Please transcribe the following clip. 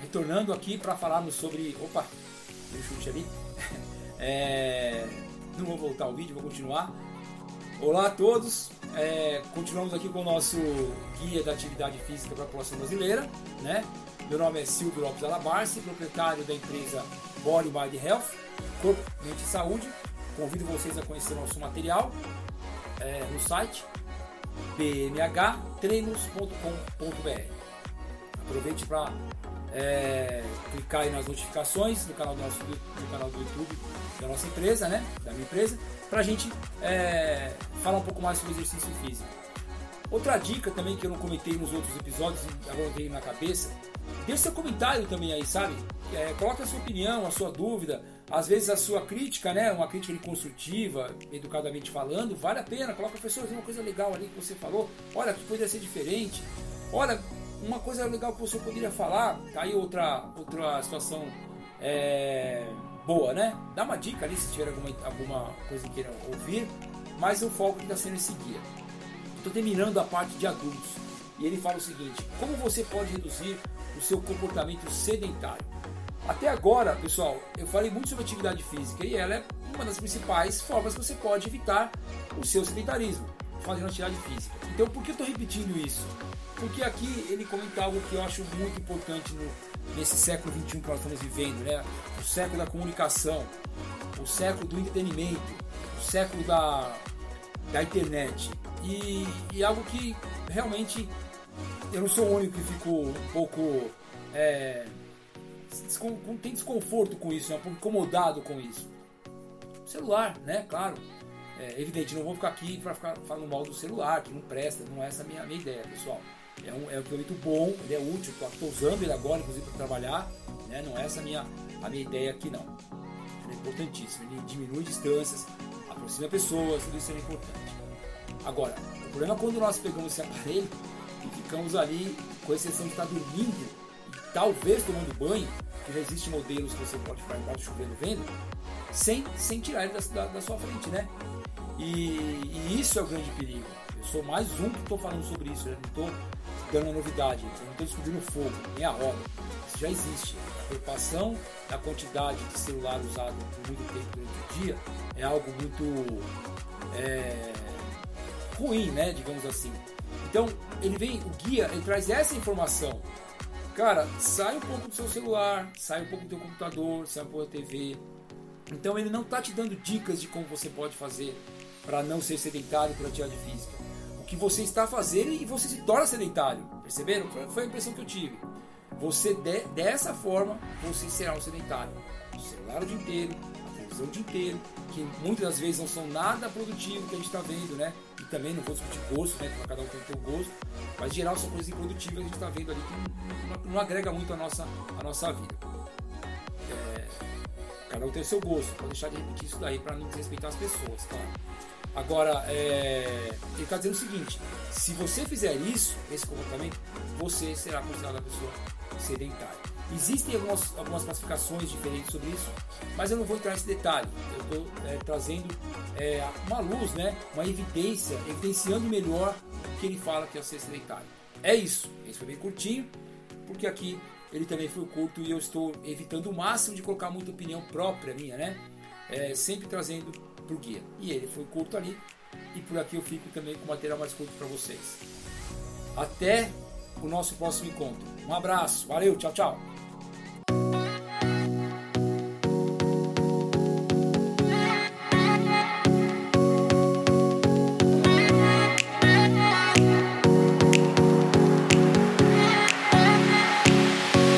Retornando aqui para falarmos sobre. Opa, deu chute ali. É, não vou voltar ao vídeo, vou continuar. Olá a todos, é, continuamos aqui com o nosso guia da atividade física para a população brasileira. Né? Meu nome é Silvio Lopes Alabarce, proprietário da empresa Body Mind Health, Corpo, Mente e Saúde. Convido vocês a conhecer nosso material é, no site bmhtreinos.com.br. Aproveite para é, clicar aí nas notificações no canal, do nosso, no canal do YouTube da nossa empresa, né? Da minha empresa, para a gente é, falar um pouco mais sobre exercício físico. Outra dica também que eu não comentei nos outros episódios agora veio na cabeça, deixe seu comentário também aí, sabe? É, coloque a sua opinião, a sua dúvida, às vezes a sua crítica, né? Uma crítica construtiva, educadamente falando, vale a pena. Coloca, professor, uma coisa legal ali que você falou. Olha, que poderia ser diferente. Olha, uma coisa legal que você poderia falar, tá aí outra, outra situação é, boa, né? Dá uma dica ali se tiver alguma, alguma coisa que queira ouvir, mas o foco está sendo esse guia. Estou terminando a parte de adultos e ele fala o seguinte: como você pode reduzir o seu comportamento sedentário? Até agora, pessoal, eu falei muito sobre atividade física e ela é uma das principais formas que você pode evitar o seu sedentarismo, fazendo atividade física. Então, por que eu estou repetindo isso? Porque aqui ele comenta algo que eu acho muito importante no, nesse século XXI que nós estamos vivendo, né? O século da comunicação, o século do entretenimento, o século da, da internet. E, e algo que realmente eu não sou o único que ficou um pouco. É, tem desconforto com isso, né? incomodado com isso. O celular, né? Claro. É evidente, não vou ficar aqui para ficar falando mal do celular, que não presta, não é essa a minha, minha ideia, pessoal. É um, é um equipamento bom, ele é útil, estou usando ele agora, inclusive, para trabalhar. Né? Não é essa a minha, a minha ideia aqui, não. Ele é importantíssimo, ele diminui distâncias, aproxima pessoas, tudo isso é importante. Agora, o problema é quando nós pegamos esse aparelho e ficamos ali, com exceção de estar dormindo, e talvez tomando banho, que já existem modelos que você pode ficar embaixo chovendo vendo, sem, sem tirar ele da, da, da sua frente, né? E, e, isso é o grande perigo. Sou mais um que estou falando sobre isso, eu não estou dando novidade, eu não estou descobrindo fogo, nem a roda. Isso já existe. A preocupação da quantidade de celular usado por muito tempo durante o dia é algo muito é, ruim, né? Digamos assim. Então, ele vem, o guia, ele traz essa informação. Cara, sai um pouco do seu celular, sai um pouco do seu computador, sai um pouco da TV. Então, ele não está te dando dicas de como você pode fazer para não ser sedentário por atividade física que você está fazendo e você se torna sedentário. Perceberam? Foi a impressão que eu tive. Você, de, dessa forma, você será um sedentário. O celular o dia inteiro, a televisão o dia inteiro, que muitas das vezes não são nada produtivo que a gente está vendo, né? E também não vou discutir gosto, né? Porque cada um tem o seu gosto. Mas, geral, são coisas improdutivas que a gente está vendo ali que não, não, agrega muito a nossa, a nossa vida. É, cada um tem o seu gosto. Pode deixar de repetir isso daí para não desrespeitar as pessoas, claro. Agora, é, ele está dizendo o seguinte: se você fizer isso, esse comportamento, você será considerado uma pessoa sedentária. Existem algumas, algumas classificações diferentes sobre isso, mas eu não vou entrar nesse detalhe. Eu estou é, trazendo é, uma luz, né, uma evidência, evidenciando melhor o que ele fala que é ser sedentário. É isso. Esse foi bem curtinho, porque aqui ele também foi curto e eu estou evitando o máximo de colocar muita opinião própria minha, né? É, sempre trazendo para o guia. E ele foi curto ali. E por aqui eu fico também com material mais curto para vocês. Até o nosso próximo encontro. Um abraço, valeu, tchau, tchau.